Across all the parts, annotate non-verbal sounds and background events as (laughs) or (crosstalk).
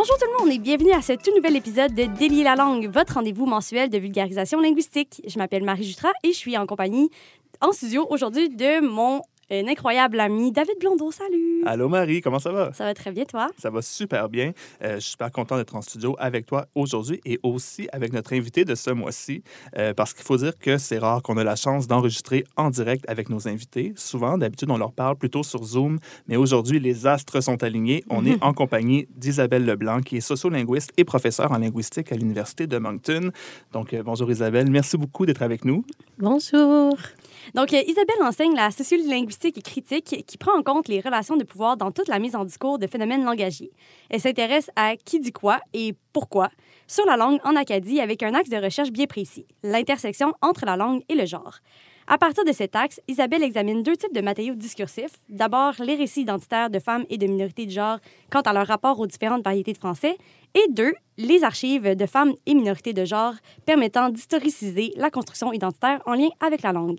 Bonjour tout le monde et bienvenue à ce tout nouvel épisode de Délier la langue, votre rendez-vous mensuel de vulgarisation linguistique. Je m'appelle Marie Jutras et je suis en compagnie en studio aujourd'hui de mon un incroyable ami, David Blondeau. Salut! Allô Marie, comment ça va? Ça va très bien, toi? Ça va super bien. Euh, je suis super content d'être en studio avec toi aujourd'hui et aussi avec notre invité de ce mois-ci, euh, parce qu'il faut dire que c'est rare qu'on ait la chance d'enregistrer en direct avec nos invités. Souvent, d'habitude, on leur parle plutôt sur Zoom, mais aujourd'hui, les astres sont alignés. On est en compagnie d'Isabelle Leblanc, qui est sociolinguiste et professeure en linguistique à l'Université de Moncton. Donc, euh, bonjour Isabelle, merci beaucoup d'être avec nous. Bonjour. Donc, euh, Isabelle enseigne la sociologie et critique qui prend en compte les relations de pouvoir dans toute la mise en discours de phénomènes langagiers. Elle s'intéresse à qui dit quoi et pourquoi sur la langue en Acadie avec un axe de recherche bien précis, l'intersection entre la langue et le genre. À partir de cet axe, Isabelle examine deux types de matériaux discursifs. D'abord, les récits identitaires de femmes et de minorités de genre quant à leur rapport aux différentes variétés de français. Et deux, les archives de femmes et minorités de genre permettant d'historiciser la construction identitaire en lien avec la langue.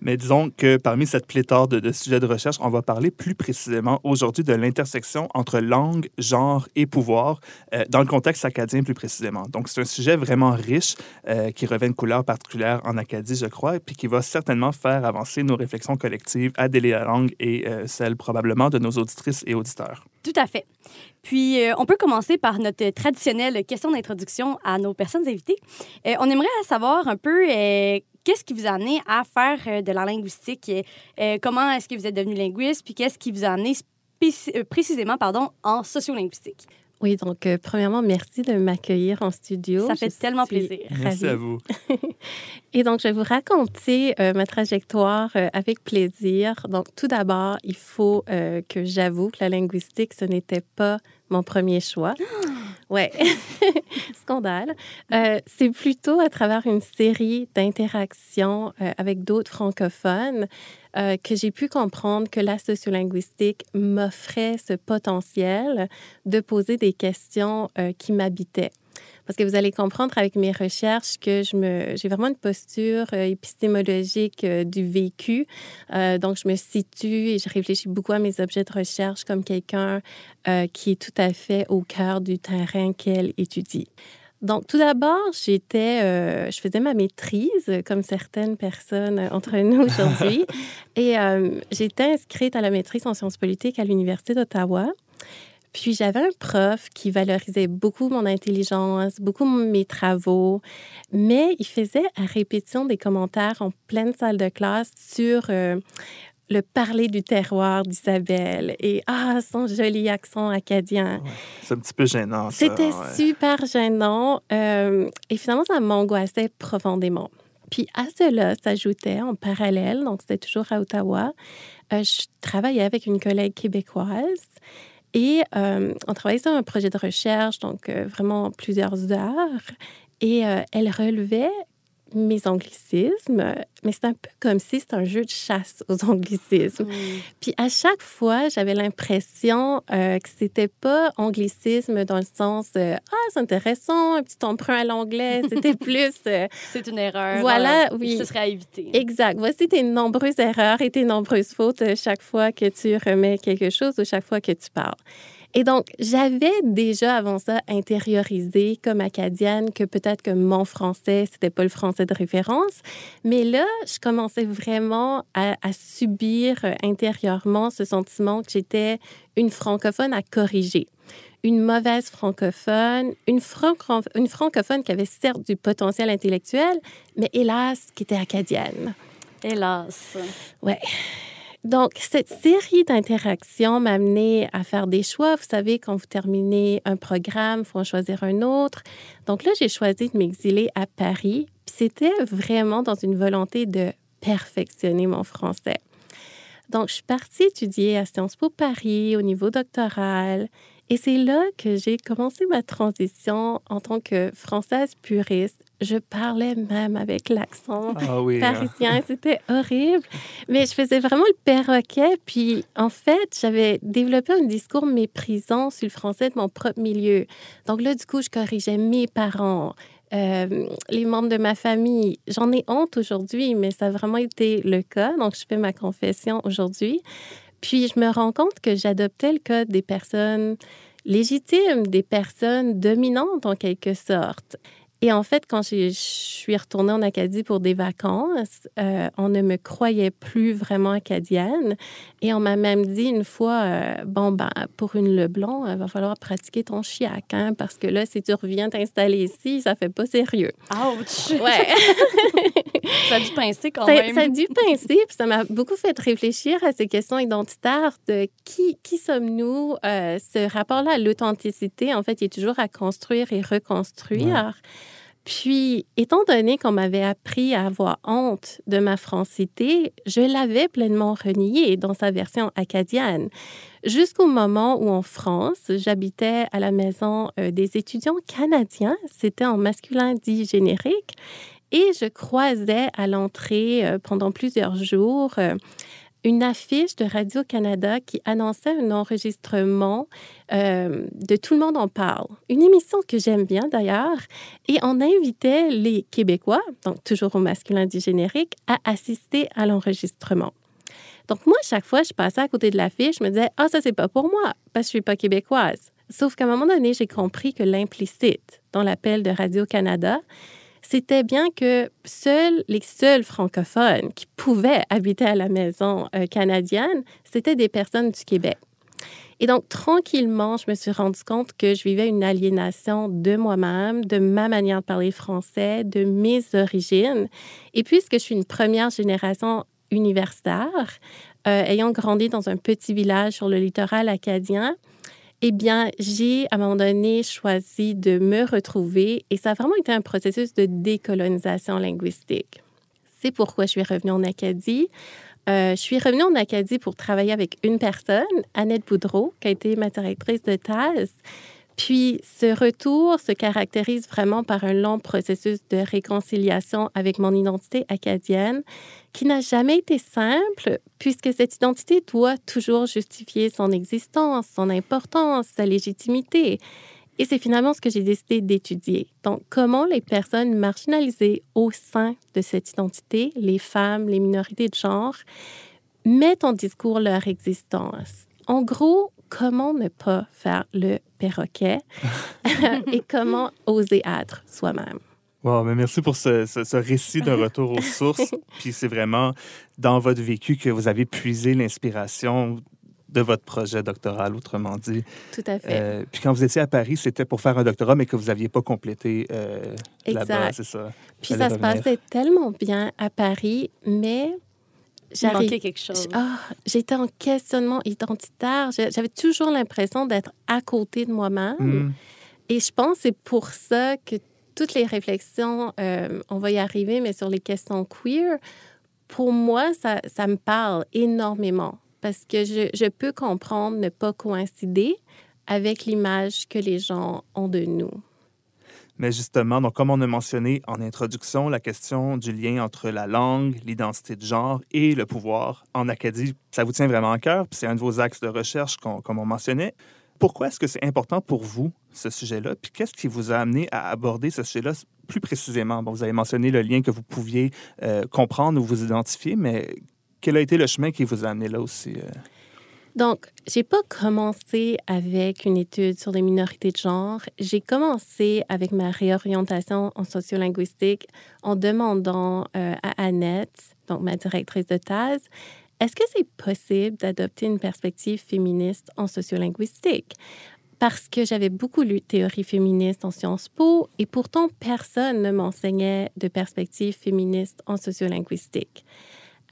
Mais disons que parmi cette pléthore de, sujets de recherche, on va parler plus précisément aujourd'hui de l'intersection entre langue, genre et pouvoir euh, dans le contexte acadien plus précisément. Donc, c'est un sujet vraiment riche euh, qui revêt une couleur particulière en Acadie, je crois, et puis qui va certainement faire avancer nos réflexions collectives à délier la langue et euh, celles probablement de nos auditrices et auditeurs. Tout à fait. Puis, euh, on peut commencer par notre traditionnelle question d'introduction à nos personnes invitées. Euh, on aimerait savoir un peu euh, qu'est-ce qui vous a amené à faire de la linguistique? comment est-ce que vous êtes devenu linguiste? Puis, qu'est-ce qui vous a amené précisément pardon, en sociolinguistique? Oui, donc euh, premièrement, merci de m'accueillir en studio. Ça fait tellement plaisir. Merci à vous. (laughs) Et donc, je vais vous raconter euh, ma trajectoire euh, avec plaisir. Donc, tout d'abord, il faut que j'avoue que la linguistique, ce n'était pas mon premier choix. (gasps) Ouais, (laughs) scandale. c'est plutôt à travers une série d'interactions avec d'autres francophones euh, que j'ai pu comprendre que la sociolinguistique m'offrait ce potentiel de poser des questions euh, qui m'habitaient. Parce que vous allez comprendre avec mes recherches que je me, j'ai vraiment une posture euh, épistémologique du vécu. donc, je me situe et je réfléchis beaucoup à mes objets de recherche comme quelqu'un qui est tout à fait au cœur du terrain qu'elle étudie. Donc, tout d'abord, j'étais, euh, je faisais ma maîtrise, comme certaines personnes entre nous (laughs) aujourd'hui, et euh, j'étais inscrite à la maîtrise en sciences politiques à l'Université d'Ottawa. Puis j'avais un prof qui valorisait beaucoup mon intelligence, beaucoup mes travaux, mais il faisait à répétition des commentaires en pleine salle de classe sur euh, le parler du terroir d'Isabelle et ah, son joli accent acadien. c'est un petit peu gênant. C'était super gênant euh, et finalement, ça m'angoissait profondément. Puis à cela s'ajoutait en parallèle, donc c'était toujours à Ottawa, euh, je travaillais avec une collègue québécoise et euh, on travaillait sur un projet de recherche, donc vraiment plusieurs heures. Et elle relevait mes anglicismes, mais c'est un peu comme si c'était un jeu de chasse aux anglicismes. Puis à chaque fois, j'avais l'impression euh, que c'était pas anglicisme dans le sens euh, ah c'est intéressant, un petit emprunt à l'anglais. (laughs) C'était plus euh, c'est une erreur. Voilà, oui. Ce serait à éviter. Exact. Voici tes nombreuses erreurs et tes nombreuses fautes chaque fois que tu remets quelque chose ou chaque fois que tu parles. Et donc, j'avais déjà avant ça intériorisé comme acadienne que peut-être que mon français, c'était pas le français de référence. Mais là, je commençais vraiment à, subir euh, intérieurement ce sentiment que j'étais une francophone à corriger une mauvaise francophone, une, une francophone qui avait certes du potentiel intellectuel, mais hélas, qui était acadienne. Hélas. Ouais. Donc, cette série d'interactions m'a amené à faire des choix. Vous savez, quand vous terminez un programme, il faut en choisir un autre. Donc là, j'ai choisi de m'exiler à Paris. C'était vraiment dans une volonté de perfectionner mon français. Donc, je suis partie étudier à Sciences Po Paris au niveau doctoral. Et c'est là que j'ai commencé ma transition en tant que française puriste je parlais même avec l'accent ah hein. parisien. C'était horrible. Mais je faisais vraiment le perroquet. Puis, en fait, j'avais développé un discours méprisant sur le français de mon propre milieu. Donc là, du coup, je corrigeais mes parents, euh, les membres de ma famille. J'en ai honte aujourd'hui, mais ça a vraiment été le cas. Donc, je fais ma confession aujourd'hui. Puis, je me rends compte que j'adoptais le code des personnes légitime, des personnes dominantes en quelque sorte. Et en fait, quand je suis retournée en Acadie pour des vacances, euh, on ne me croyait plus vraiment acadienne. Et on m'a même dit une fois, euh, bon, ben, pour une Leblanc, il va falloir pratiquer ton chiac, hein, parce que là, si tu reviens t'installer ici, ça fait pas sérieux. Ouch! Ouais. (laughs) ça a dû pincer quand ça, même. ça a dû pincer, puis ça m'a beaucoup fait réfléchir à ces questions identitaires de qui, qui sommes-nous? Euh, ce rapport-là à l'authenticité, en fait, il est toujours à construire et reconstruire. Puis, étant donné qu'on m'avait appris à avoir honte de ma francité, je l'avais pleinement renié dans sa version acadienne. Jusqu'au moment où, en France, j'habitais à la maison euh, des étudiants canadiens, c'était en masculin dit générique, et je croisais à l'entrée euh, pendant plusieurs jours euh, une affiche de Radio-Canada qui annonçait un enregistrement euh, de Tout le monde en parle. Une émission que j'aime bien d'ailleurs. Et on invitait les Québécois, donc toujours au masculin du générique, à assister à l'enregistrement. Donc moi, chaque fois, je passais à côté de l'affiche, je me disais, ah, ça, c'est pas pour moi, parce que je suis pas québécoise. Sauf qu'à un moment donné, j'ai compris que l'implicite dans l'appel de Radio-Canada, c'était bien que seuls les seuls francophones qui pouvaient habiter à la maison euh, canadienne, c'était des personnes du Québec. Et donc, tranquillement, je me suis rendu compte que je vivais une aliénation de moi-même, de ma manière de parler français, de mes origines. Et puisque je suis une première génération universitaire, euh, ayant grandi dans un petit village sur le littoral acadien, eh bien, j'ai à un moment donné choisi de me retrouver et ça a vraiment été un processus de décolonisation linguistique. C'est pourquoi je suis revenue en Acadie. Euh, je suis revenue en Acadie pour travailler avec une personne, Annette Boudreau, qui a été ma directrice de thèse. Puis ce retour se caractérise vraiment par un long processus de réconciliation avec mon identité acadienne qui n'a jamais été simple puisque cette identité doit toujours justifier son existence, son importance, sa légitimité. Et c'est finalement ce que j'ai décidé d'étudier. Donc, comment les personnes marginalisées au sein de cette identité, les femmes, les minorités de genre, mettent en discours leur existence? En gros, comment ne pas faire le perroquet (laughs) et comment oser être soi-même. Wow, mais merci pour ce, ce, récit d'un retour aux (laughs) sources. Puis c'est vraiment dans votre vécu que vous avez puisé l'inspiration de votre projet doctoral, autrement dit. Tout à fait. Euh, puis quand vous étiez à Paris, c'était pour faire un doctorat, mais que vous n'aviez pas complété euh, là-bas, c'est ça? Puis ça se passait tellement bien à Paris, mais J'avais quelque chose. Ah, j'étais en questionnement identitaire. J'avais toujours l'impression d'être à côté de moi-même. Hmm. Et je pense que c'est pour ça que toutes les réflexions, euh, on va y arriver, mais sur les questions queer, pour moi, ça, ça me parle énormément parce que je, je, peux comprendre ne pas coïncider avec l'image que les gens ont de nous. Mais justement, donc comme on a mentionné en introduction, la question du lien entre la langue, l'identité de genre et le pouvoir en Acadie, ça vous tient vraiment à cœur, puis c'est un de vos axes de recherche, comme on mentionnait. Pourquoi est-ce que c'est important pour vous, ce sujet-là? Puis qu'est-ce qui vous a amené à aborder ce sujet-là plus précisément? Bon, vous avez mentionné le lien que vous pouviez euh, comprendre ou vous identifier, mais quel a été le chemin qui vous a amené là aussi? Euh? Donc, j'ai pas commencé avec une étude sur les minorités de genre. J'ai commencé avec ma réorientation en sociolinguistique en demandant euh, à Annette, donc ma directrice de thèse, est-ce que c'est possible d'adopter une perspective féministe en sociolinguistique? Parce que j'avais beaucoup lu théorie féministe en Sciences Po et pourtant personne ne m'enseignait de perspective féministe en sociolinguistique.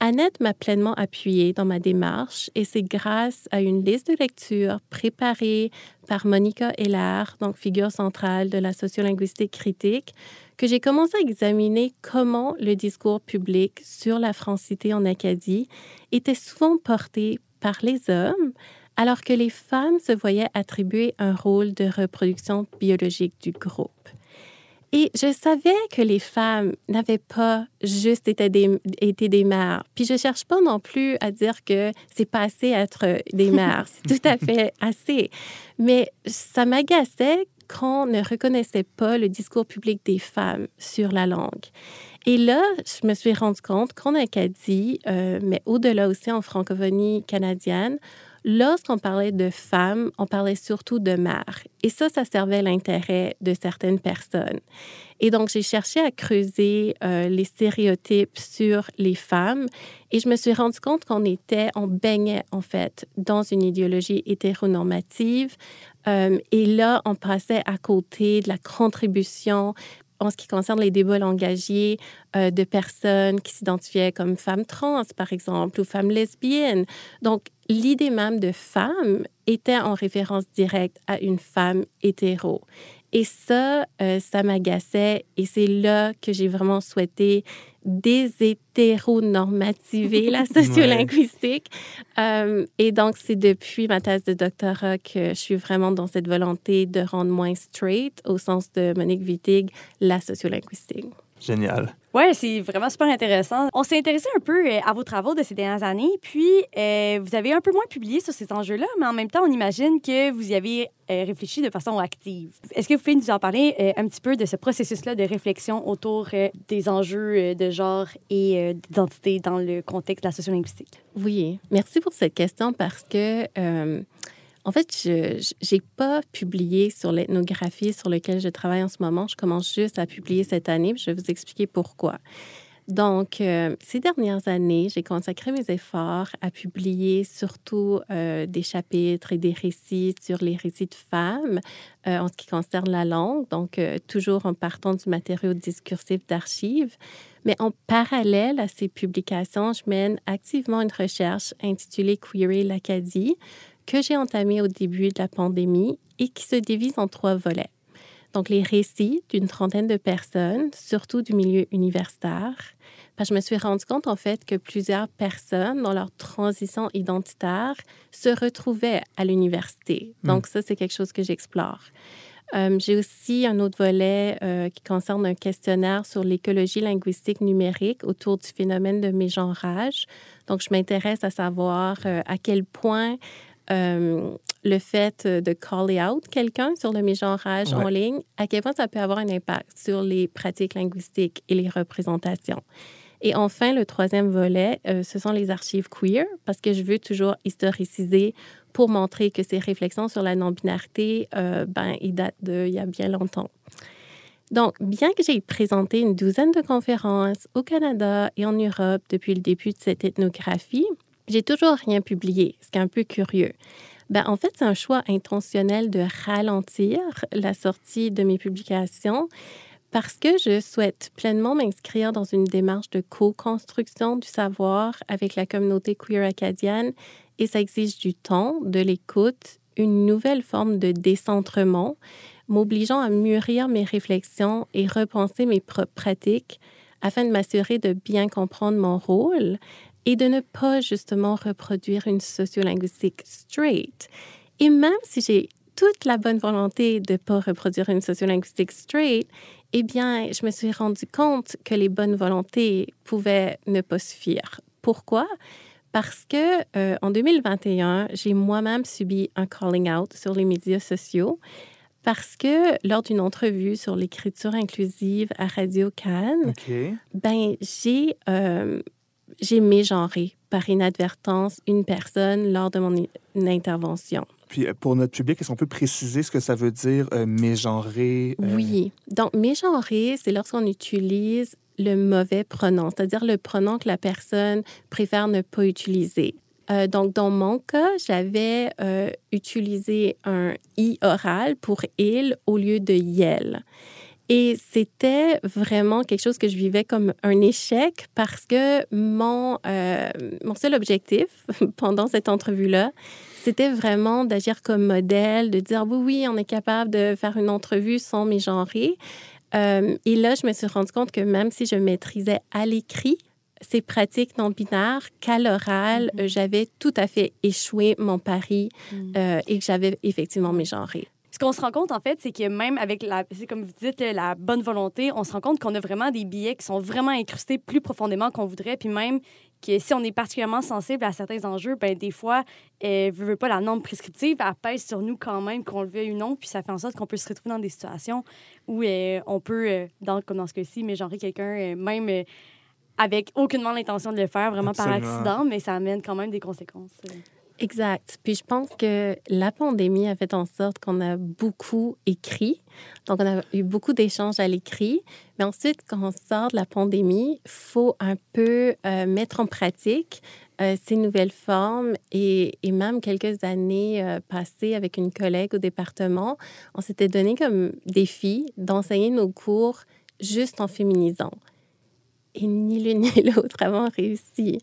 Annette m'a pleinement appuyée dans ma démarche et c'est grâce à une liste de lecture préparée par Monica Heller, donc figure centrale de la sociolinguistique critique, que j'ai commencé à examiner comment le discours public sur la francité en Acadie était souvent porté par les hommes, alors que les femmes se voyaient attribuer un rôle de reproduction biologique du groupe. Et je savais que les femmes n'avaient pas juste été des, été des mères. Puis je cherche pas non plus à dire que c'est pas assez être des (laughs) mères. C'est tout à fait assez. Mais ça m'agaçait qu'on ne reconnaissait pas le discours public des femmes sur la langue. Et là, je me suis rendu compte qu'en Acadie, euh, mais au-delà aussi en francophonie canadienne, Lorsqu'on parlait de femmes, on parlait surtout de mères. Et ça, ça servait l'intérêt de certaines personnes. Et donc, j'ai cherché à creuser euh, les stéréotypes sur les femmes et je me suis rendu compte qu'on était, on baignait en fait dans une idéologie hétéronormative. Euh, et là, on passait à côté de la contribution en ce qui concerne les débats langagiers euh, de personnes qui s'identifiaient comme femmes trans, par exemple, ou femmes lesbiennes. Donc, l'idée même de femme était en référence directe à une femme hétéro. Et ça, euh, ça m'agaçait et c'est là que j'ai vraiment souhaité déshétéronormativer la (laughs) sociolinguistique. Euh, et donc, c'est depuis ma thèse de doctorat que je suis vraiment dans cette volonté de rendre moins straight, au sens de Monique Wittig, la sociolinguistique. Génial. Oui, c'est vraiment super intéressant. On s'est intéressé un peu euh, à vos travaux de ces dernières années, puis euh, vous avez un peu moins publié sur ces enjeux-là, mais en même temps, on imagine que vous y avez euh, réfléchi de façon active. Est-ce que vous pouvez nous en parler un petit peu de ce processus-là de réflexion autour des enjeux de genre et d'identité dans le contexte de la sociolinguistique? Oui, merci pour cette question parce que en fait, je n'ai pas publié sur l'ethnographie sur laquelle je travaille en ce moment. Je commence juste à publier cette année. Je vais vous expliquer pourquoi. Donc, euh, ces dernières années, j'ai consacré mes efforts à publier surtout euh, des chapitres et des récits sur les récits de femmes euh, en ce qui concerne la langue, donc toujours en partant du matériau discursif d'archives. Mais en parallèle à ces publications, je mène activement une recherche intitulée Queery l'Acadie que j'ai entamé au début de la pandémie et qui se divise en trois volets. Donc, les récits d'une trentaine de personnes, surtout du milieu universitaire. Parce que je me suis rendu compte, en fait, que plusieurs personnes, dans leur transition identitaire, se retrouvaient à l'université. Hmm. Donc, ça, c'est quelque chose que j'explore. Euh, j'ai aussi un autre volet euh, qui concerne un questionnaire sur l'écologie linguistique numérique autour du phénomène de mégenrage. Donc, je m'intéresse à savoir euh, à quel point euh, le fait de caller out quelqu'un sur le mégenrage en ligne, à quel point ça peut avoir un impact sur les pratiques linguistiques et les représentations. Et enfin, le troisième volet, euh, ce sont les archives queer, parce que je veux toujours historiciser pour montrer que ces réflexions sur la non-binarité, euh, ben, ils datent d'il y a bien longtemps. Donc, bien que j'ai présenté une douzaine de conférences au Canada et en Europe depuis le début de cette ethnographie, j'ai toujours rien publié, ce qui est un peu curieux. Ben, en fait, c'est un choix intentionnel de ralentir la sortie de mes publications parce que je souhaite pleinement m'inscrire dans une démarche de co-construction du savoir avec la communauté queer acadienne et ça exige du temps, de l'écoute, une nouvelle forme de décentrement, m'obligeant à mûrir mes réflexions et repenser mes propres pratiques afin de m'assurer de bien comprendre mon rôle, et de ne pas justement reproduire une sociolinguistique straight. Et même si j'ai toute la bonne volonté de ne pas reproduire une sociolinguistique straight, eh bien, je me suis rendu compte que les bonnes volontés pouvaient ne pas suffire. Pourquoi? Parce que euh, en 2021, j'ai moi-même subi un calling out sur les médias sociaux parce que lors d'une entrevue sur l'écriture inclusive à Radio Cannes, ben j'ai euh, j'ai mégenré par inadvertance une personne lors de mon intervention. Puis euh, pour notre public, est-ce qu'on peut préciser ce que ça veut dire euh, mégenrer? Euh? Oui. Donc, mégenrer, c'est lorsqu'on utilise le mauvais pronom, c'est-à-dire le pronom que la personne préfère ne pas utiliser. donc, dans mon cas, j'avais utilisé un i oral pour il au lieu de yel. Et c'était vraiment quelque chose que je vivais comme un échec parce que mon, euh, mon seul objectif (laughs) pendant cette entrevue-là, c'était vraiment d'agir comme modèle, de dire oui, oui, on est capable de faire une entrevue sans mégenrer. Euh, et là, je me suis rendu compte que même si je maîtrisais à l'écrit ces pratiques non binaires, qu'à l'oral, mm-hmm. j'avais tout à fait échoué mon pari mm. euh, et que j'avais effectivement mégenré ce qu'on se rend compte, en fait, c'est que même avec la, c'est comme vous dites, la bonne volonté, on se rend compte qu'on a vraiment des billets qui sont vraiment incrustés plus profondément qu'on voudrait. Puis même que si on est particulièrement sensible à certains enjeux, ben des fois, euh, veut pas la norme prescriptive, elle pèse sur nous quand même, qu'on le veuille ou non. Puis ça fait en sorte qu'on peut se retrouver dans des situations où euh, on peut, euh, dans, comme dans ce cas-ci, mais genre quelqu'un, euh, même avec aucunement l'intention de le faire, vraiment par accident, mais ça amène quand même des conséquences. Exact. Puis je pense que la pandémie a fait en sorte qu'on a beaucoup écrit. Donc, on a eu beaucoup d'échanges à l'écrit. Mais ensuite, quand on sort de la pandémie, faut un peu euh, mettre en pratique euh, ces nouvelles formes et, et même quelques années euh, passées avec une collègue au département, on s'était donné comme défi d'enseigner nos cours juste en féminisant. Et ni l'une (laughs) ni l'autre avons réussi.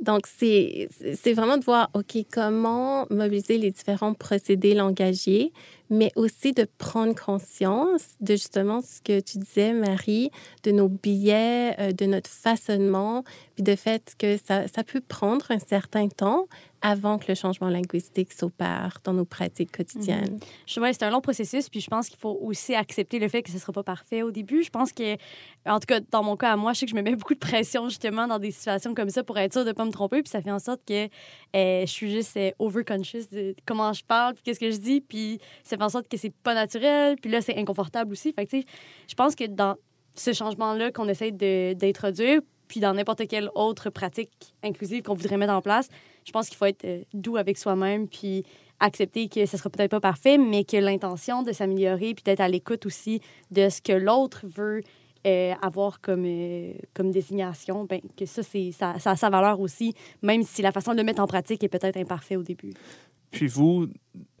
Donc, c'est vraiment de voir, OK, comment mobiliser les différents procédés langagiers, mais aussi de prendre conscience de justement ce que tu disais, Marie, de nos billets, euh, de notre façonnement, puis de fait que ça, ça peut prendre un certain temps avant que le changement linguistique s'opère dans nos pratiques quotidiennes. Mhm. Je c'est un long processus, puis je pense qu'il faut aussi accepter le fait que ce ne sera pas parfait au début. Je pense que, en tout cas, dans mon cas à moi, je sais que je me mets beaucoup de pression justement dans des situations comme ça pour être sûre de ne pas me tromper, puis ça fait en sorte que euh, je suis juste euh, overconscious de comment je parle, puis qu'est-ce que je dis, puis ça fait en sorte que c'est pas naturel, puis là, c'est inconfortable aussi. Fait que, je pense que dans ce changement-là qu'on essaie d'introduire, puis dans n'importe quelle autre pratique inclusive qu'on voudrait mettre en place, je pense qu'il faut être euh, doux avec soi-même, puis accepter que ce sera peut-être pas parfait, mais que l'intention de s'améliorer, puis d'être à l'écoute aussi de ce que l'autre veut euh, avoir comme, euh, comme désignation, ben, que ça, ça, a sa valeur aussi, même si la façon de le mettre en pratique est peut-être imparfait au début. Puis vous,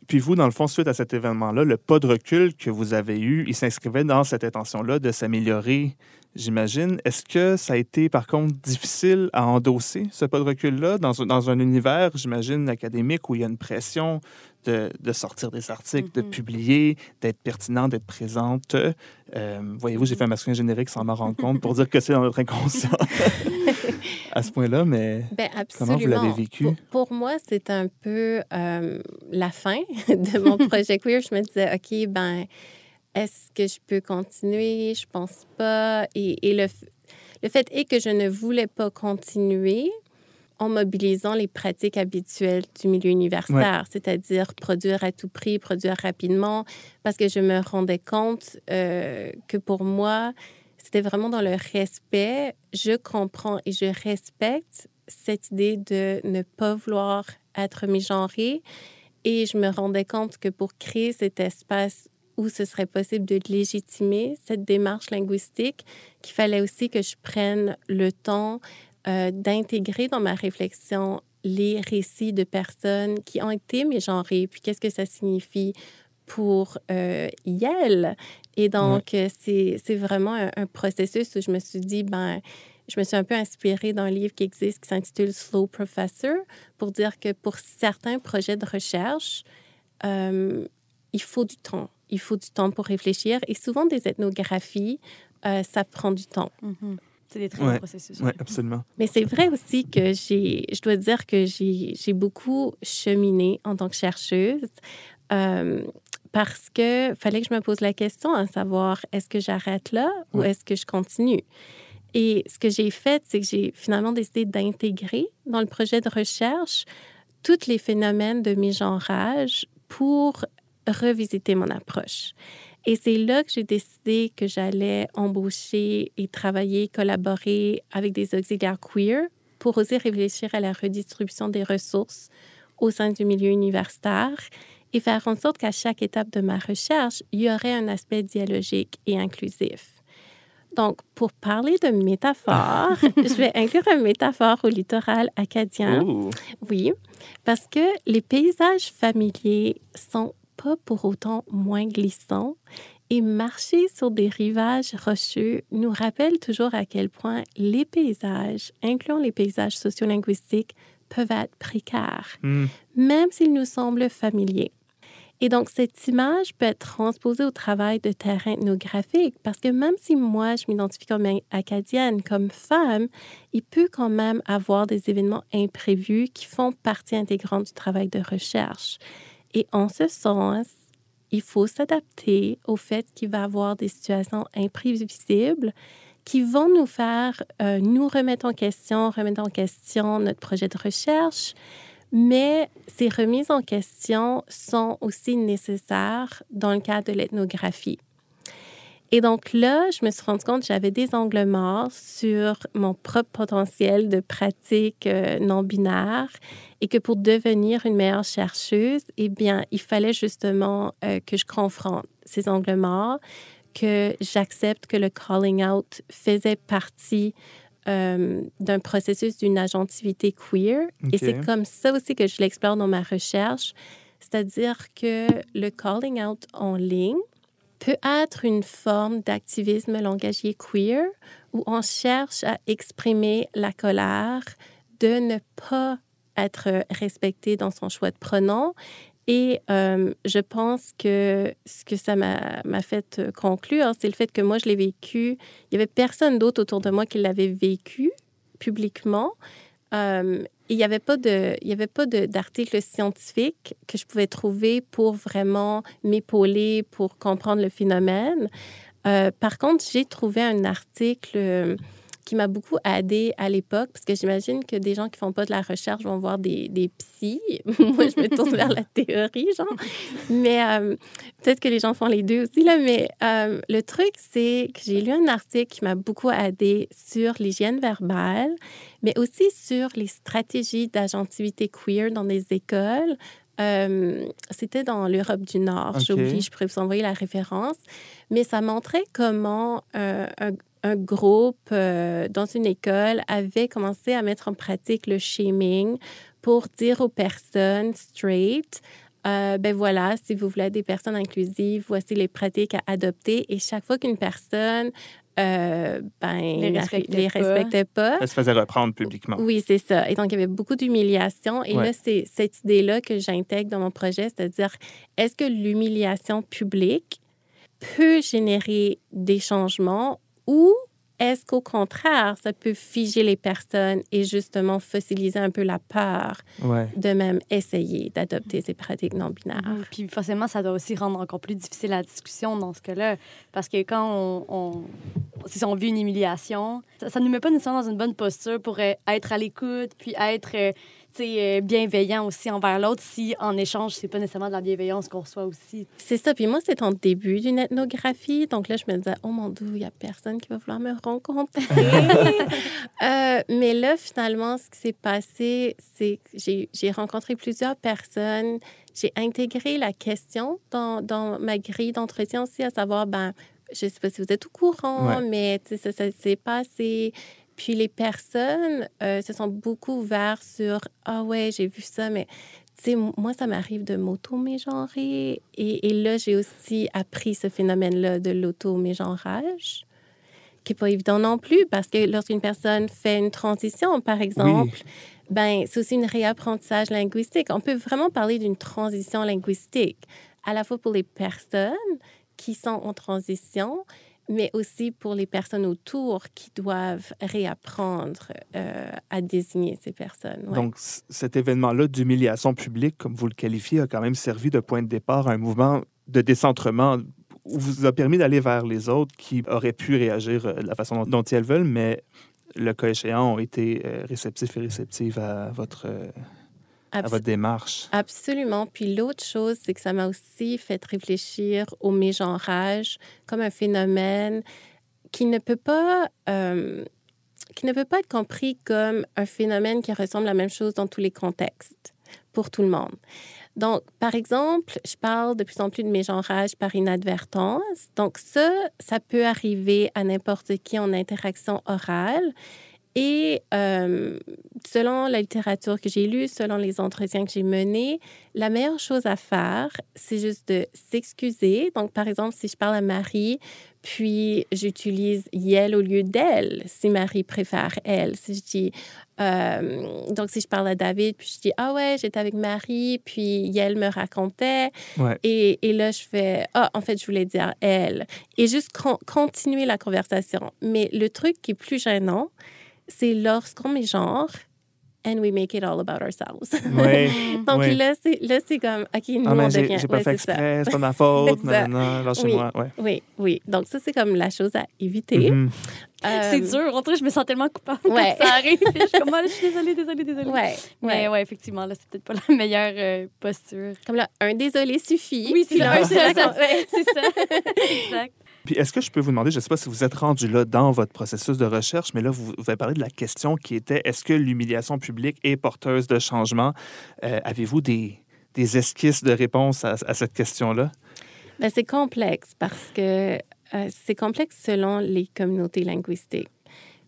puis vous, dans le fond, suite à cet événement-là, le pas de recul que vous avez eu, il s'inscrivait dans cette intention-là de s'améliorer, j'imagine. Est-ce que ça a été, par contre, difficile à endosser, ce pas de recul-là, dans, dans un univers, j'imagine, académique où il y a une pression de, sortir des articles, de mhm. publier, d'être pertinent, d'être présente. Euh, voyez-vous, j'ai fait un masculin générique sans m'en rendre compte pour dire que c'est dans notre inconscient (laughs) à ce point-là, mais ben, comment vous l'avez vécu? Pour, moi, c'est un peu euh, la fin (laughs) de mon (laughs) projet queer. Je me disais, OK, ben, est-ce que je peux continuer? Je pense pas. Et, et le, le fait est que je ne voulais pas continuer en mobilisant les pratiques habituelles du milieu universitaire, c'est-à-dire produire à tout prix, produire rapidement, parce que je me rendais compte euh, que pour moi, c'était vraiment dans le respect. Je comprends et je respecte cette idée de ne pas vouloir être mi-genré. Et je me rendais compte que pour créer cet espace où ce serait possible de légitimer cette démarche linguistique, qu'il fallait aussi que je prenne le temps euh, d'intégrer dans ma réflexion les récits de personnes qui ont été mégenrées, puis qu'est-ce que ça signifie pour euh, Yel. Et donc, euh, c'est vraiment un, processus où je me suis dit, ben, je me suis un peu inspirée d'un livre qui existe qui s'intitule Slow Professor pour dire que pour certains projets de recherche, euh, il faut du temps. Il faut du temps pour réfléchir. Et souvent, des ethnographies, ça prend du temps. Mm-hmm. C'est des très bons processus. Oui, absolument. Mais c'est vrai aussi que j'ai, je dois dire que j'ai beaucoup cheminé en tant que chercheuse euh, parce que fallait que je me pose la question à savoir est-ce que j'arrête là ou est-ce que je continue? Et ce que j'ai fait, c'est que j'ai finalement décidé d'intégrer dans le projet de recherche tous les phénomènes de mégenrage pour revisiter mon approche. Et c'est là que j'ai décidé que j'allais embaucher et travailler, collaborer avec des auxiliaires queer pour oser réfléchir à la redistribution des ressources au sein du milieu universitaire et faire en sorte qu'à chaque étape de ma recherche, il y aurait un aspect dialogique et inclusif. Donc, pour parler de métaphore, (laughs) je vais inclure une métaphore au littoral acadien. Oui, parce que les paysages familiers sont pas pour autant moins glissant et marcher sur des rivages rocheux nous rappelle toujours à quel point les paysages, incluant les paysages sociolinguistiques, peuvent être précaires, hmm. même s'ils nous semblent familiers. Et donc, cette image peut être transposée au travail de terrain ethnographique parce que même si moi, je m'identifie comme acadienne, comme femme, il peut quand même avoir des événements imprévus qui font partie intégrante du travail de recherche. Et en ce sens, il faut s'adapter au fait qu'il va y avoir des situations imprévisibles qui vont nous faire euh, nous remettre en question, remettre en question notre projet de recherche. Mais ces remises en question sont aussi nécessaires dans le cadre de l'ethnographie. Et donc là, je me suis rendu compte que j'avais des angles morts sur mon propre potentiel de pratique euh, non binaire et que pour devenir une meilleure chercheuse, eh bien, il fallait justement euh, que je confronte ces angles morts, que j'accepte que le calling out faisait partie euh, d'un processus d'une agentivité queer. Et c'est comme ça aussi que je l'explore dans ma recherche, c'est-à-dire que le calling out en ligne peut être une forme d'activisme langagier queer où on cherche à exprimer la colère de ne pas être respecté dans son choix de pronom. Et euh, je pense que ce que ça m'a fait conclure, c'est le fait que moi, je l'ai vécu. Il n'y avait personne d'autre autour de moi qui l'avait vécu publiquement. Euh, il n'y avait pas de, il y avait pas d'article scientifique que je pouvais trouver pour vraiment m'épauler, pour comprendre le phénomène. Euh, par contre, j'ai trouvé un article qui m'a beaucoup aidé à l'époque, parce que j'imagine que des gens qui font pas de la recherche vont voir des, des psys. (laughs) Moi, je me tourne vers la théorie, genre. Mais euh, peut-être que les gens font les deux aussi, là. Mais euh, le truc, c'est que j'ai lu un article qui m'a beaucoup aidé sur l'hygiène verbale, mais aussi sur les stratégies d'agentivité queer dans des écoles. Euh, c'était dans l'Europe du Nord. J'oublie, je pourrais vous envoyer la référence. Mais ça montrait comment un, un groupe euh, dans une école avait commencé à mettre en pratique le shaming pour dire aux personnes straight, euh, ben voilà, si vous voulez des personnes inclusives, voici les pratiques à adopter. Et chaque fois qu'une personne euh, ben, les respectait, les respectait pas. Elle se faisait reprendre publiquement. Oui, c'est ça. Et donc, il y avait beaucoup d'humiliation. Et là, c'est cette idée-là que j'intègre dans mon projet, c'est-à-dire, est-ce que l'humiliation publique peut générer des changements ou est-ce qu'au contraire, ça peut figer les personnes et justement fossiliser un peu la peur de même essayer d'adopter ces pratiques non binaires? Mhm. Puis forcément, ça doit aussi rendre encore plus difficile la discussion dans ce cas-là. Parce que quand on, on si on vit une humiliation, ça ne nous met pas nécessairement dans une bonne posture pour être à l'écoute, puis être euh, euh, bienveillant aussi envers l'autre si en échange, c'est pas nécessairement de la bienveillance qu'on reçoit aussi. C'est ça. Puis moi, c'est en début d'une ethnographie. Donc là, je me disais, oh mon Dieu, il y a personne qui va vouloir me rencontrer. (laughs) Euh, mais là, finalement, ce qui s'est passé, c'est que j'ai rencontré plusieurs personnes. J'ai intégré la question dans, dans ma grille d'entretien aussi, à savoir, ben, je sais pas si vous êtes au courant, mais ça, ça s'est passé. Puis les personnes euh, se sont beaucoup ouvertes sur Ah ouais, j'ai vu ça, mais tu sais, moi, ça m'arrive de m'auto-mégenrer. Et, et, là, j'ai aussi appris ce phénomène-là de l'auto-mégenrage, qui n'est pas évident non plus, parce que lorsqu'une personne fait une transition, par exemple, ben, c'est aussi une réapprentissage linguistique. On peut vraiment parler d'une transition linguistique, à la fois pour les personnes qui sont en transition, mais aussi pour les personnes autour qui doivent réapprendre euh, à désigner ces personnes. Donc, cet événement-là d'humiliation publique, comme vous le qualifiez, a quand même servi de point de départ à un mouvement de décentrement vous a permis d'aller vers les autres qui auraient pu réagir euh, de la façon dont, ils veulent, mais le cas échéant ont été euh, réceptifs et réceptifs à votre à votre démarche. Absolument. Puis l'autre chose, c'est que ça m'a aussi fait réfléchir au mégenrage comme un phénomène qui ne peut pas... Euh, qui ne peut pas être compris comme un phénomène qui ressemble à la même chose dans tous les contextes, pour tout le monde. Donc, par exemple, je parle de plus en plus de mégenrage par inadvertance. Donc, ça, ça peut arriver à n'importe qui en interaction orale. Et euh, selon la littérature que j'ai lue, selon les entretiens que j'ai menés, la meilleure chose à faire, c'est juste de s'excuser. Donc, par exemple, si je parle à Marie, puis j'utilise yel au lieu d'elle, si Marie préfère elle. Si je dis, euh, donc si je parle à David, puis je dis, ah ouais, j'étais avec Marie, puis yel me racontait. Et, et, là, je fais, ah, en fait, je voulais dire elle. Et juste continuer la conversation. Mais le truc qui est plus gênant, c'est lorsqu'on met genre and we make it all about ourselves. Oui, (laughs) Donc là, c'est comme, OK, nous, ah, on devient... J'ai pas fait exprès, c'est ma faute, (laughs) maintenant, lâchez-moi. Oui, oui, oui. Donc ça, c'est comme la chose à éviter. Mm-hmm. Euh, c'est dur. En tout je me sens tellement coupable ouais. quand ça arrive. je suis comme, ah, je suis désolée, désolée, désolée. Ouais, Mais ouais, effectivement, là, c'est peut-être pas la meilleure euh, posture. Comme là, un désolé suffit. Oui, c'est ça. (laughs) C'est ça. exact. Puis est-ce que je peux vous demander, je ne sais pas si vous êtes rendu là dans votre processus de recherche, mais là, vous, vous avez parlé de la question qui était est-ce que l'humiliation publique est porteuse de changement? Euh, Avez-vous des, esquisses de réponse à, à cette question-là? Ben, c'est complexe parce que euh, c'est complexe selon les communautés linguistiques.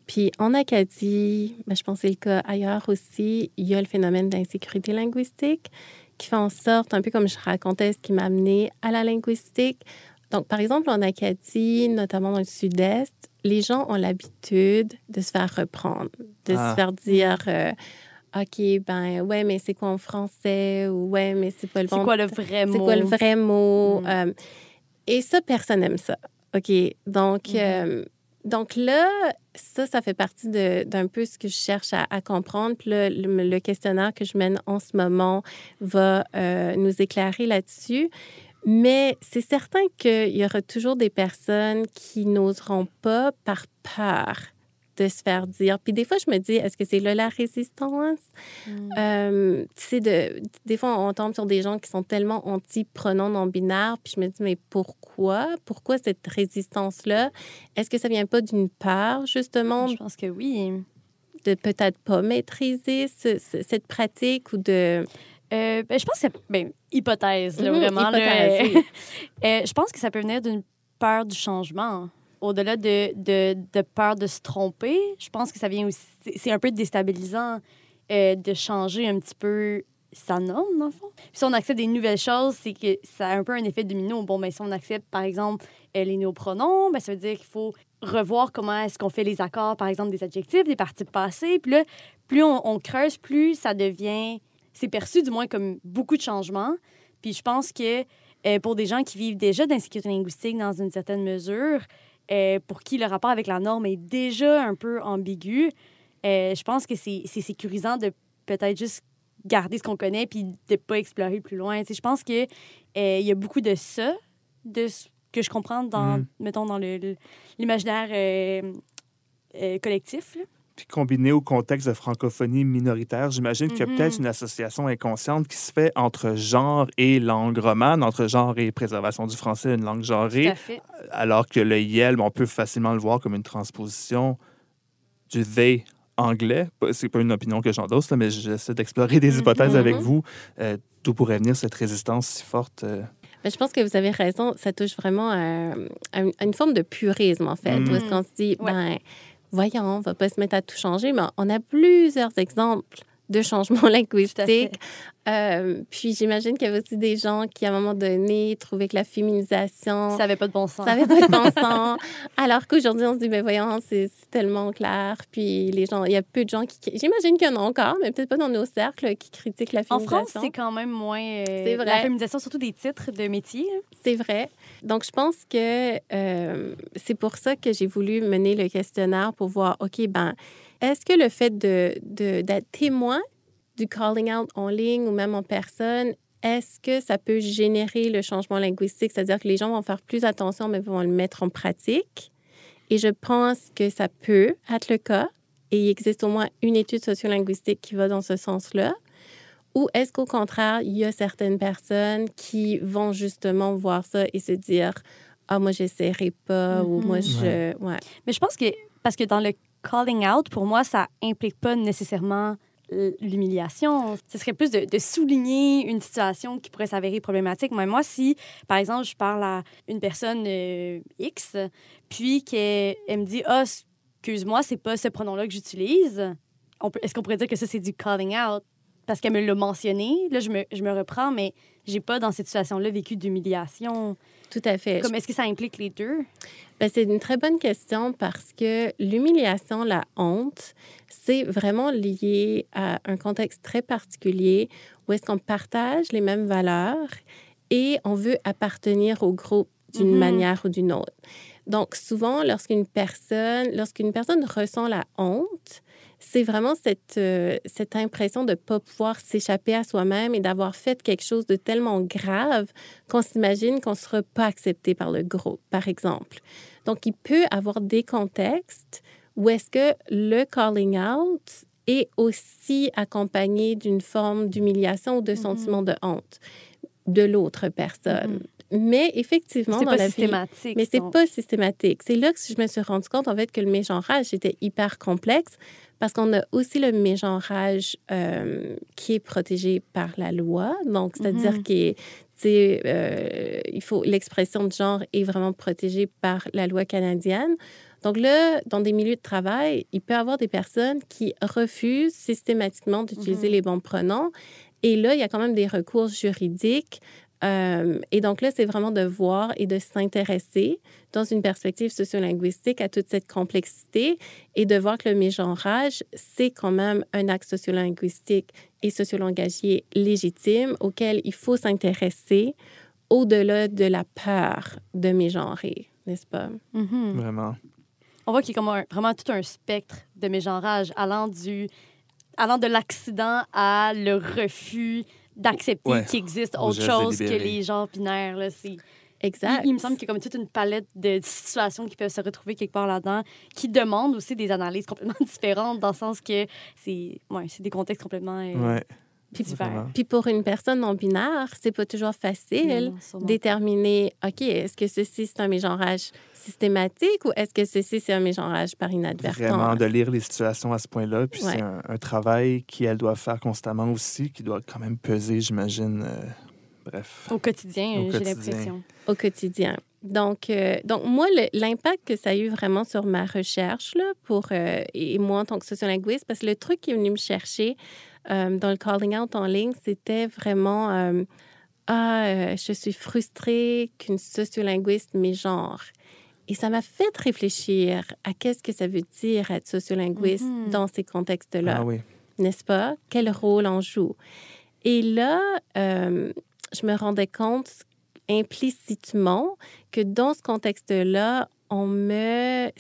Puis en Acadie, ben, je pense que c'est le cas ailleurs aussi, il y a le phénomène d'insécurité linguistique qui fait en sorte, un peu comme je racontais, ce qui m'a amené à la linguistique. Donc, par exemple, en Acadie, notamment dans le sud-est, les gens ont l'habitude de se faire reprendre, de Ah. se faire dire euh, OK, ben ouais, mais c'est quoi en français? Ou ouais, mais c'est pas le C'est bon quoi le vrai mot? c'est quoi le vrai mot? Euh, et ça, personne n'aime ça. OK? Donc, Mhm. euh, donc là, ça, ça fait partie de- d'un peu ce que je cherche à, à comprendre. Puis là, le, le questionnaire que je mène en ce moment va euh, nous éclairer là-dessus. Mais c'est certain qu'il y aura toujours des personnes qui n'oseront pas par peur de se faire dire. Puis des fois, je me dis, est-ce que c'est là la résistance? Mm. Euh, tu sais, de, des fois, on tombe sur des gens qui sont tellement anti-pronoms non-binaires, puis je me dis, mais pourquoi? Pourquoi cette résistance-là? Est-ce que ça vient pas d'une peur, justement, Je pense que oui. de peut-être pas maîtriser ce- ce- cette pratique ou de... Euh, ben, je pense que c'est ben, hypothèse, là, Mhm, vraiment. hypothèse. (laughs) Euh, je pense que ça peut venir d'une peur du changement. Au-delà de, de, de peur de se tromper, je pense que ça vient aussi. c'est- un peu déstabilisant euh, de changer un petit peu sa norme, dans le fond. Puis si on accepte des nouvelles choses, c'est que ça a un peu un effet domino. Bon, ben, si on accepte, par exemple, les néopronoms, ben, ça veut dire qu'il faut revoir comment est-ce qu'on fait les accords, par exemple, des adjectifs, des participes passés. Puis là, plus on, on creuse, plus ça devient... C'est perçu, du moins, comme beaucoup de changements. Puis je pense que euh, pour des gens qui vivent déjà d'insécurité linguistique dans une certaine mesure, euh, pour qui le rapport avec la norme est déjà un peu ambigu, euh, je pense que c'est sécurisant de peut-être juste garder ce qu'on connaît puis de ne pas explorer plus loin. Tu sais, je pense qu'il il y a beaucoup de ça, de ce que je comprends dans, Mm. mettons, dans l'imaginaire collectif. là. Puis combiné au contexte de francophonie minoritaire, j'imagine qu'il y a peut-être une association inconsciente qui se fait entre genre et langue romane, entre genre et préservation du français, une langue Tout genrée, à fait. alors que le YEL, on peut facilement le voir comme une transposition du they anglais. C'est pas une opinion que j'endosse, mais j'essaie d'explorer des hypothèses avec Mhm. vous. Euh, D'où pourrait venir cette résistance si forte? euh, Mais je pense que vous avez raison, ça touche vraiment à, à une, à une forme de purisme, en fait, Mm. où est-ce qu'on se dit, Ouais. ben, voyons, on va pas se mettre à tout changer, mais on a plusieurs exemples de changements (laughs) linguistiques. Euh, puis j'imagine qu'il y avait aussi des gens qui, à un moment donné, trouvaient que la féminisation, Ça n'avait pas de bon sens. ça avait pas de bon (laughs) sens. Alors qu'aujourd'hui, on se dit, mais voyons, c'est tellement clair. Puis les gens, il y a peu de gens qui. J'imagine qu'il y en a encore, mais peut-être pas dans nos cercles, qui critiquent la En féminisation. France, c'est quand même moins. euh, C'est vrai. La féminisation, surtout des titres de métiers. C'est vrai. Donc, je pense que euh, c'est pour ça que j'ai voulu mener le questionnaire pour voir, OK, ben, est-ce que le fait de, de- d'être témoin du calling out en ligne ou même en personne, est-ce que ça peut générer le changement linguistique? C'est-à-dire que les gens vont faire plus attention, mais vont le mettre en pratique. Et je pense que ça peut être le cas. Et il existe au moins une étude sociolinguistique qui va dans ce sens-là. Ou est-ce qu'au contraire, il y a certaines personnes qui vont justement voir ça et se dire Ah, moi, j'essaierai pas, ou Mhm. moi, je. Ouais. Mais je pense que, parce que dans le calling out, pour moi, ça implique pas nécessairement l'humiliation. Ce serait plus de, de souligner une situation qui pourrait s'avérer problématique. Mais moi, si, par exemple, je parle à une personne euh, X, puis qu'elle elle me dit Ah, excuse-moi, c'est pas ce pronom-là que j'utilise, est-ce qu'on pourrait dire que ça, c'est du calling out? Parce qu'elle me l'a mentionné, là, je me, je me reprends, mais j'ai pas, dans cette situation-là, vécu d'humiliation. Tout à fait. Comme, est-ce que ça implique les deux? Ben, c'est une très bonne question parce que l'humiliation, la honte, c'est vraiment lié à un contexte très particulier où est-ce qu'on partage les mêmes valeurs et on veut appartenir au groupe d'une Mhm. manière ou d'une autre. Donc, souvent, lorsqu'une personne, lorsqu'une personne ressent la honte, c'est vraiment cette, euh, cette impression de ne pas pouvoir s'échapper à soi-même et d'avoir fait quelque chose de tellement grave qu'on s'imagine qu'on ne sera pas accepté par le groupe, par exemple. Donc, il peut avoir des contextes où est-ce que le calling out est aussi accompagné d'une forme d'humiliation ou de Mhm. sentiment de honte de l'autre personne. mais effectivement, dans pas la vie, systématique. mais c'est pas systématique. C'est là que je me suis rendu compte, en fait, que le mégenrage était hyper complexe parce qu'on a aussi le mégenrage euh, qui est protégé par la loi. Donc, c'est-à-dire Mhm. qu'il il faut l'expression de genre est vraiment protégée par la loi canadienne. Donc là, dans des milieux de travail, il peut y avoir des personnes qui refusent systématiquement d'utiliser Mhm. les bons pronoms. Et là, il y a quand même des recours juridiques. Euh, et donc là, c'est vraiment de voir et de s'intéresser dans une perspective sociolinguistique à toute cette complexité et de voir que le mégenrage, c'est quand même un acte sociolinguistique et sociolangagier légitime auquel il faut s'intéresser au-delà de la peur de mégenrer, n'est-ce pas? Mhm. Vraiment. On voit qu'il y a comme un- vraiment tout un spectre de mégenrage allant du allant de l'accident à le refus d'accepter Ouais, qu'il existe au autre chose que les genres binaires. Là, c'est... Exact. Il, il me semble qu'il y a comme toute une palette de situations qui peuvent se retrouver quelque part là-dedans, qui demandent aussi des analyses complètement (laughs) différentes, dans le sens que c'est, ouais, c'est des contextes complètement euh, Ouais. Puis, pour une personne non binaire, c'est pas toujours facile Non, sûrement. déterminer, OK, est-ce que ceci, c'est un mégenrage systématique ou est-ce que ceci, c'est un mégenrage par inadvertance? Vraiment, de lire les situations à ce point-là. Puis Ouais. c'est un, un travail qu'elle doit faire constamment aussi, qui doit quand même peser, j'imagine. euh, bref. Au quotidien, Au j'ai quotidien. l'impression. au quotidien. Donc, euh, donc moi, le- l'impact que ça a eu vraiment sur ma recherche, là, pour, euh, et moi en tant que sociolinguiste, parce que le truc qui est venu me chercher dans le calling out en ligne, c'était vraiment euh, Ah, euh, je suis frustrée qu'une sociolinguiste mégenre. Et ça m'a fait réfléchir à qu'est-ce que ça veut dire être sociolinguiste Mhm. dans ces contextes-là Ah oui. n'est-ce pas? Quel rôle on joue? Et là, euh, je me rendais compte implicitement que dans ce contexte-là, on me,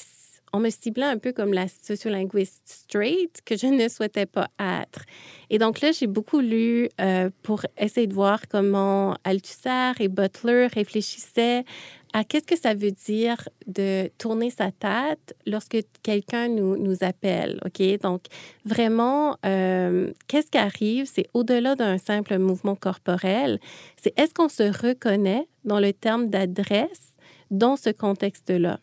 on me ciblait un peu comme la sociolinguiste straight que je ne souhaitais pas être. Et donc là, j'ai beaucoup lu euh, pour essayer de voir comment Althusser et Butler réfléchissaient à qu'est-ce que ça veut dire de tourner sa tête lorsque quelqu'un nous, nous appelle, OK? Donc, vraiment, euh, qu'est-ce qui arrive? C'est au-delà d'un simple mouvement corporel. C'est est-ce qu'on se reconnaît dans le terme d'adresse dans ce contexte-là?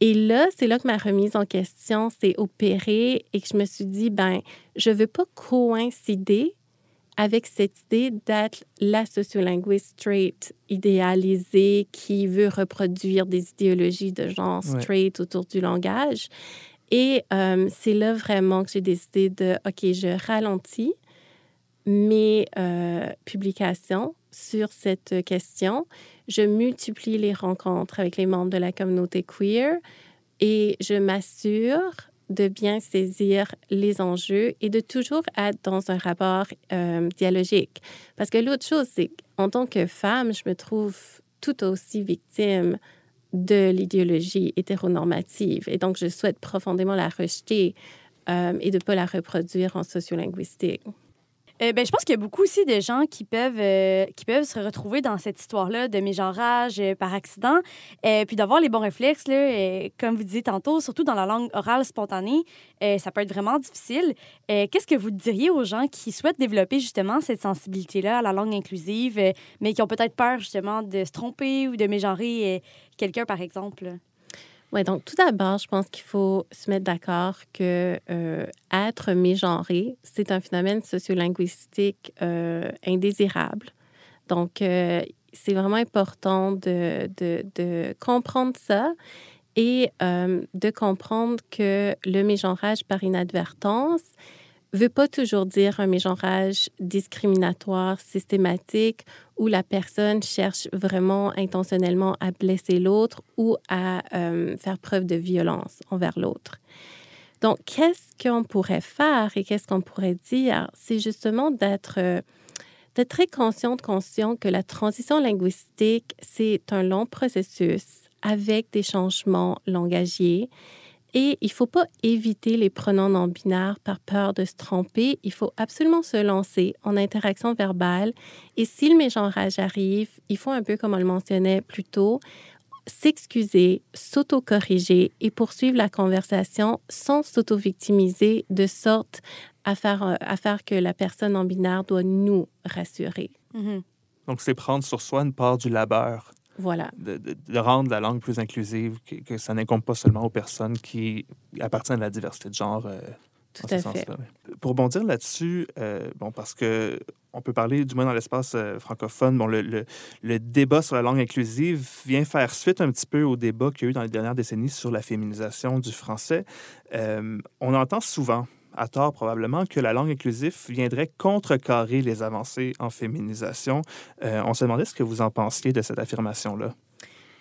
Et là, c'est là que ma remise en question s'est opérée et que je me suis dit, ben, je veux pas coïncider avec cette idée d'être la sociolinguiste straight idéalisée qui veut reproduire des idéologies de genre Ouais. straight autour du langage. Et euh, c'est là vraiment que j'ai décidé de, OK, je ralentis mes euh, publications sur cette question. Je multiplie les rencontres avec les membres de la communauté queer et je m'assure de bien saisir les enjeux et de toujours être dans un rapport euh, dialogique. Parce que l'autre chose, c'est qu'en tant que femme, je me trouve tout aussi victime de l'idéologie hétéronormative. Et donc, je souhaite profondément la rejeter euh, et de ne pas la reproduire en sociolinguistique. Euh, ben, je pense qu'il y a beaucoup aussi de gens qui peuvent, euh, qui peuvent se retrouver dans cette histoire-là de mégenrage euh, par accident. Puis d'avoir les bons réflexes, là, comme vous disiez tantôt, surtout dans la langue orale spontanée, ça peut être vraiment difficile. Qu'est-ce que vous diriez aux gens qui souhaitent développer justement cette sensibilité-là à la langue inclusive, mais qui ont peut-être peur justement de se tromper ou de mégenrer quelqu'un, par exemple? Oui, donc tout d'abord, je pense qu'il faut se mettre d'accord que euh, être mégenré, c'est un phénomène sociolinguistique euh, indésirable. Donc, euh, c'est vraiment important de, de, de comprendre ça et de comprendre que le mégenrage par inadvertance veut pas toujours dire un mégenrage discriminatoire, systématique, où la personne cherche vraiment intentionnellement à blesser l'autre ou à euh, faire preuve de violence envers l'autre. Donc, qu'est-ce qu'on pourrait faire et qu'est-ce qu'on pourrait dire? C'est justement d'être euh, très consciente, conscient que la transition linguistique, c'est un long processus avec des changements langagiers. Et il ne faut pas éviter les pronoms non binaires par peur de se tromper. Il faut absolument se lancer en interaction verbale. Et si le mégenrage arrive, il faut un peu, comme on le mentionnait plus tôt, s'excuser, s'auto-corriger et poursuivre la conversation sans s'auto-victimiser de sorte à faire, à faire que la personne en binaire doit nous rassurer. Mhm. Donc, c'est prendre sur soi une part du labeur. Voilà. De, de, de rendre la langue plus inclusive, que, que ça n'incombe pas seulement aux personnes qui appartiennent à la diversité de genre. Euh, Tout à fait. Pour bondir là-dessus, euh, bon, parce que on peut parler, du moins dans l'espace euh, francophone, bon, le, le, le débat sur la langue inclusive vient faire suite un petit peu au débat qu'il y a eu dans les dernières décennies sur la féminisation du français. On entend souvent, à tort probablement, que la langue inclusive viendrait contrecarrer les avancées en féminisation. Euh, on se demandait ce que vous en pensiez de cette affirmation-là.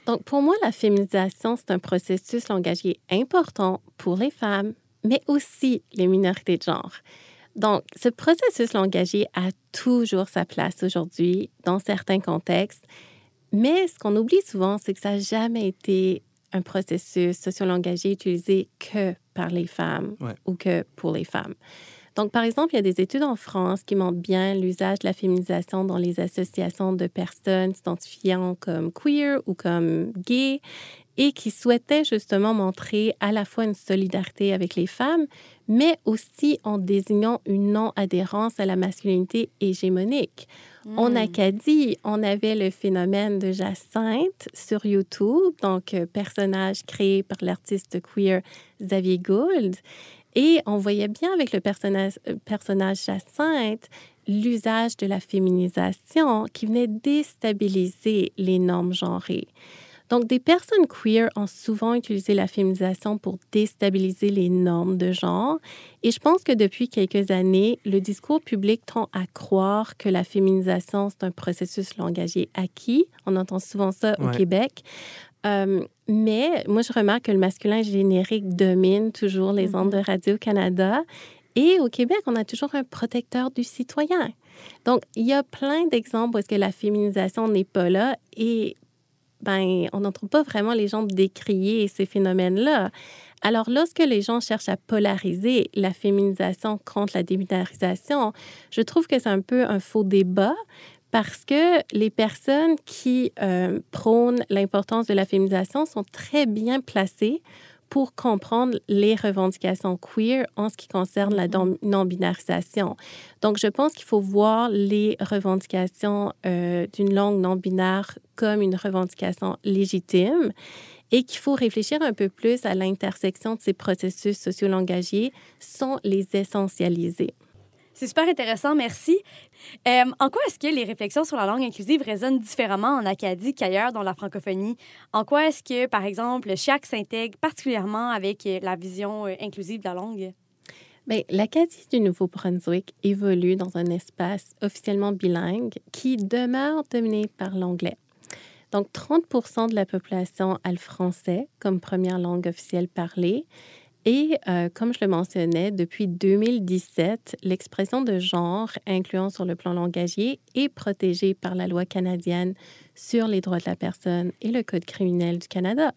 Donc, pour moi, la féminisation, c'est un processus langagier important pour les femmes, mais aussi les minorités de genre. Donc, ce processus langagier a toujours sa place aujourd'hui dans certains contextes, mais ce qu'on oublie souvent, c'est que ça n'a jamais été un processus sociolangagier utilisé que par les femmes Ouais. ou que pour les femmes. Donc, par exemple, il y a des études en France qui montrent bien l'usage de la féminisation dans les associations de personnes s'identifiant comme queer ou comme gay et qui souhaitaient justement montrer à la fois une solidarité avec les femmes, mais aussi en désignant une non-adhérence à la masculinité hégémonique. En Hmm. Acadie, on avait le phénomène de Jacinthe sur YouTube, donc euh, personnage créé par l'artiste queer Xavier Gould. Et on voyait bien avec le personnage, euh, personnage Jacinthe l'usage de la féminisation qui venait déstabiliser les normes genrées. Donc, des personnes queer ont souvent utilisé la féminisation pour déstabiliser les normes de genre. Et je pense que depuis quelques années, le discours public tend à croire que la féminisation, c'est un processus langagier acquis. On entend souvent ça au Ouais. Québec. Euh, mais moi, je remarque que le masculin générique domine toujours les ondes de Radio-Canada. Et au Québec, on a toujours un protecteur du citoyen. Donc, il y a plein d'exemples où est-ce que la féminisation n'est pas là et ben, on n'entend pas vraiment les gens décrier ces phénomènes-là. Alors, lorsque les gens cherchent à polariser la féminisation contre la débinarisation, je trouve que c'est un peu un faux débat parce que les personnes qui euh, prônent l'importance de la féminisation sont très bien placées pour comprendre les revendications queer en ce qui concerne la don- non-binarisation. Donc, je pense qu'il faut voir les revendications euh, d'une langue non-binaire comme une revendication légitime et qu'il faut réfléchir un peu plus à l'intersection de ces processus sociolangagiers sans les essentialiser. C'est super intéressant, merci. Euh, en quoi est-ce que les réflexions sur la langue inclusive résonnent différemment en Acadie qu'ailleurs dans la francophonie? En quoi est-ce que, par exemple, chaque s'intègre particulièrement avec euh, la vision euh, inclusive de la langue? Bien, l'Acadie du Nouveau-Brunswick évolue dans un espace officiellement bilingue qui demeure dominé par l'anglais. Donc, 30 de la population a le français comme première langue officielle parlée. Et euh, comme je le mentionnais, depuis 2017, l'expression de genre, incluant sur le plan langagier, est protégée par la loi canadienne sur les droits de la personne et le Code criminel du Canada.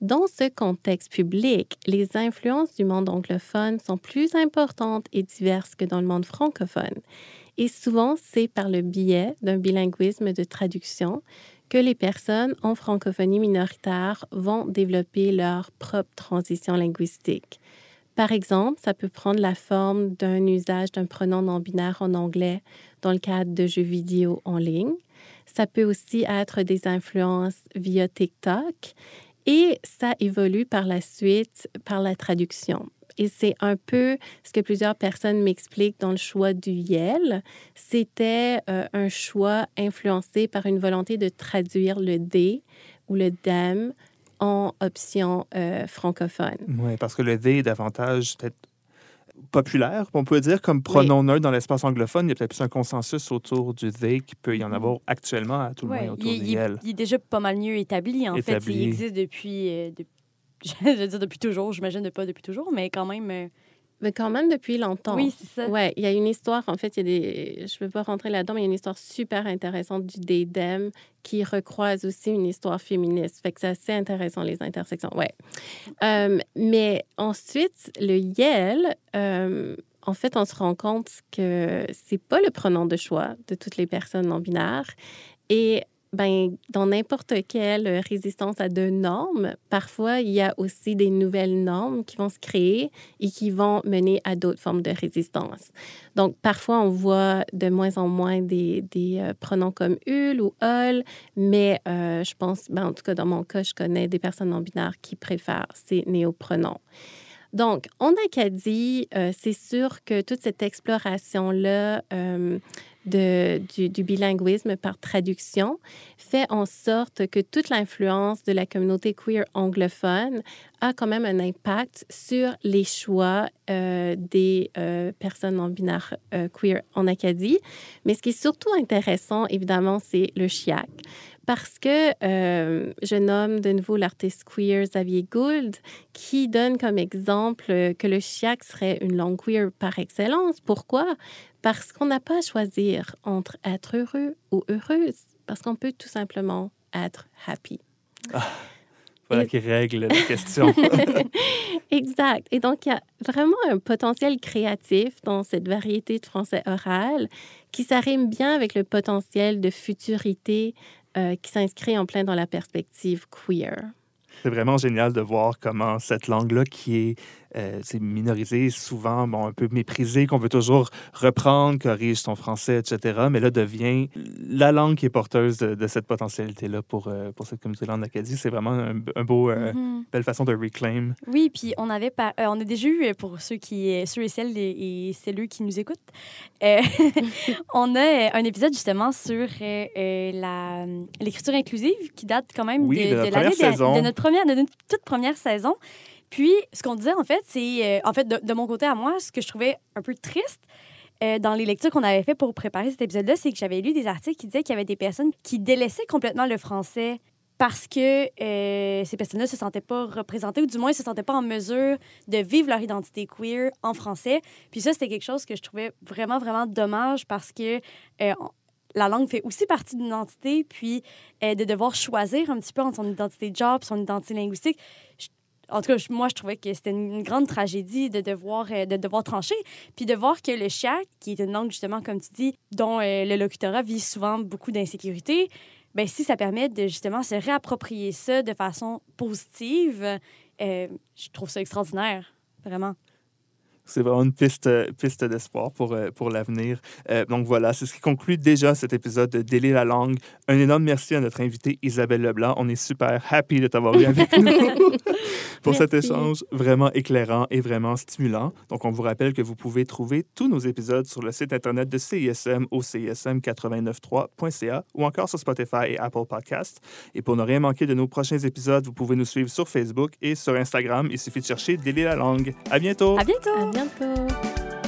Dans ce contexte public, les influences du monde anglophone sont plus importantes et diverses que dans le monde francophone. Et souvent, c'est par le biais d'un bilinguisme de traduction que les personnes en francophonie minoritaire vont développer leur propre transition linguistique. Par exemple, ça peut prendre la forme d'un usage d'un pronom non-binaire en anglais dans le cadre de jeux vidéo en ligne. Ça peut aussi être des influences via TikTok et ça évolue par la suite par la traduction. Et c'est un peu ce que plusieurs personnes m'expliquent dans le choix du YEL. C'était euh, un choix influencé par une volonté de traduire le D ou le DEM en option euh, francophone. Oui, parce que le D est davantage peut-être populaire, on peut dire, comme pronom neutre dans l'espace anglophone. Il y a peut-être plus un consensus autour du they qu'il peut y en avoir actuellement, à tout le Ouais, moins, autour il, du il- YEL. il est déjà pas mal mieux établi, en fait. Il existe depuis, euh, (laughs) je veux dire depuis toujours, j'imagine de pas depuis toujours, mais quand même... euh, Mais quand même depuis longtemps. Oui, c'est ça. Ouais, il y a une histoire, en fait, il y a des... Je ne veux pas rentrer là-dedans, mais il y a une histoire super intéressante du DDEM qui recroise aussi une histoire féministe. Fait que c'est assez intéressant, les intersections. Ouais. Euh, mais ensuite, le YEL, euh, en fait, on se rend compte que c'est pas le pronom de choix de toutes les personnes non binaires. Et ben, dans n'importe quelle résistance à deux normes, parfois, il y a aussi des nouvelles normes qui vont se créer et qui vont mener à d'autres formes de résistance. Donc, parfois, on voit de moins en moins des, euh, pronoms comme ul ou ol, mais euh, je pense, ben, en tout cas, dans mon cas, je connais des personnes non-binaires qui préfèrent ces néopronoms. Donc, en Acadie, euh, c'est sûr que toute cette exploration-là euh, du, bilinguisme par traduction fait en sorte que toute l'influence de la communauté queer anglophone a quand même un impact sur les choix euh, des euh, personnes non binaires euh, queer en Acadie. Mais ce qui est surtout intéressant, évidemment, c'est le chiac parce que euh, je nomme de nouveau l'artiste queer Xavier Gould, qui donne comme exemple que le chiac serait une langue queer par excellence. Pourquoi? Parce qu'on n'a pas à choisir entre être heureux ou heureuse, parce qu'on peut tout simplement être happy. Ah, voilà qui règle la (laughs) question. (laughs) exact. Et donc, il y a vraiment un potentiel créatif dans cette variété de français oral qui s'arrime bien avec le potentiel de futurité euh, qui s'inscrit en plein dans la perspective queer. C'est vraiment génial de voir comment cette langue-là, qui est euh, minorisée, souvent bon, un peu méprisée, qu'on veut toujours reprendre, corrige son français, etc., mais là devient la langue qui est porteuse de, de cette potentialité-là pour, euh, pour cette communauté-là en Acadie. C'est vraiment un, un beau, euh, mm -hmm. belle façon de reclaim. Oui, puis on avait pas, on a déjà eu, pour ceux, qui, ceux et celles et, et celles qui nous écoutent, (laughs) on a un épisode justement sur l'écriture inclusive qui date quand même oui, de, de, de l'année de, de notre première, de notre toute première saison. Puis, ce qu'on disait, en fait, c'est, euh, en fait, de, mon côté à moi, ce que je trouvais un peu triste euh, dans les lectures qu'on avait fait pour préparer cet épisode-là, c'est que j'avais lu des articles qui disaient qu'il y avait des personnes qui délaissaient complètement le français parce que euh, ces personnes-là se sentaient pas représentées ou du moins se sentaient pas en mesure de vivre leur identité queer en français. Puis ça, c'était quelque chose que je trouvais vraiment, vraiment dommage parce que la langue fait aussi partie d'une identité, puis de devoir choisir un petit peu entre son identité de job, son identité linguistique. En tout cas, moi, je trouvais que c'était une grande tragédie de devoir, euh, de devoir trancher, puis de voir que le chiac, qui est une langue, justement, comme tu dis, dont euh, le locutorat vit souvent beaucoup d'insécurité, ben si ça permet de, justement, se réapproprier ça de façon positive, euh, je trouve ça extraordinaire, vraiment c'est vraiment une piste, piste d'espoir pour, pour l'avenir. Euh, donc voilà, c'est ce qui conclut déjà cet épisode de Délai la langue. Un énorme merci à notre invitée Isabelle Leblanc. On est super happy de t'avoir eu avec nous (laughs) pour merci. cet échange vraiment éclairant et vraiment stimulant. Donc on vous rappelle que vous pouvez trouver tous nos épisodes sur le site internet de CISM au cism893.ca ou encore sur Spotify et Apple Podcasts. Et pour ne rien manquer de nos prochains épisodes, vous pouvez nous suivre sur Facebook et sur Instagram. Il suffit de chercher Délai la langue. À bientôt! À bientôt! Bientôt.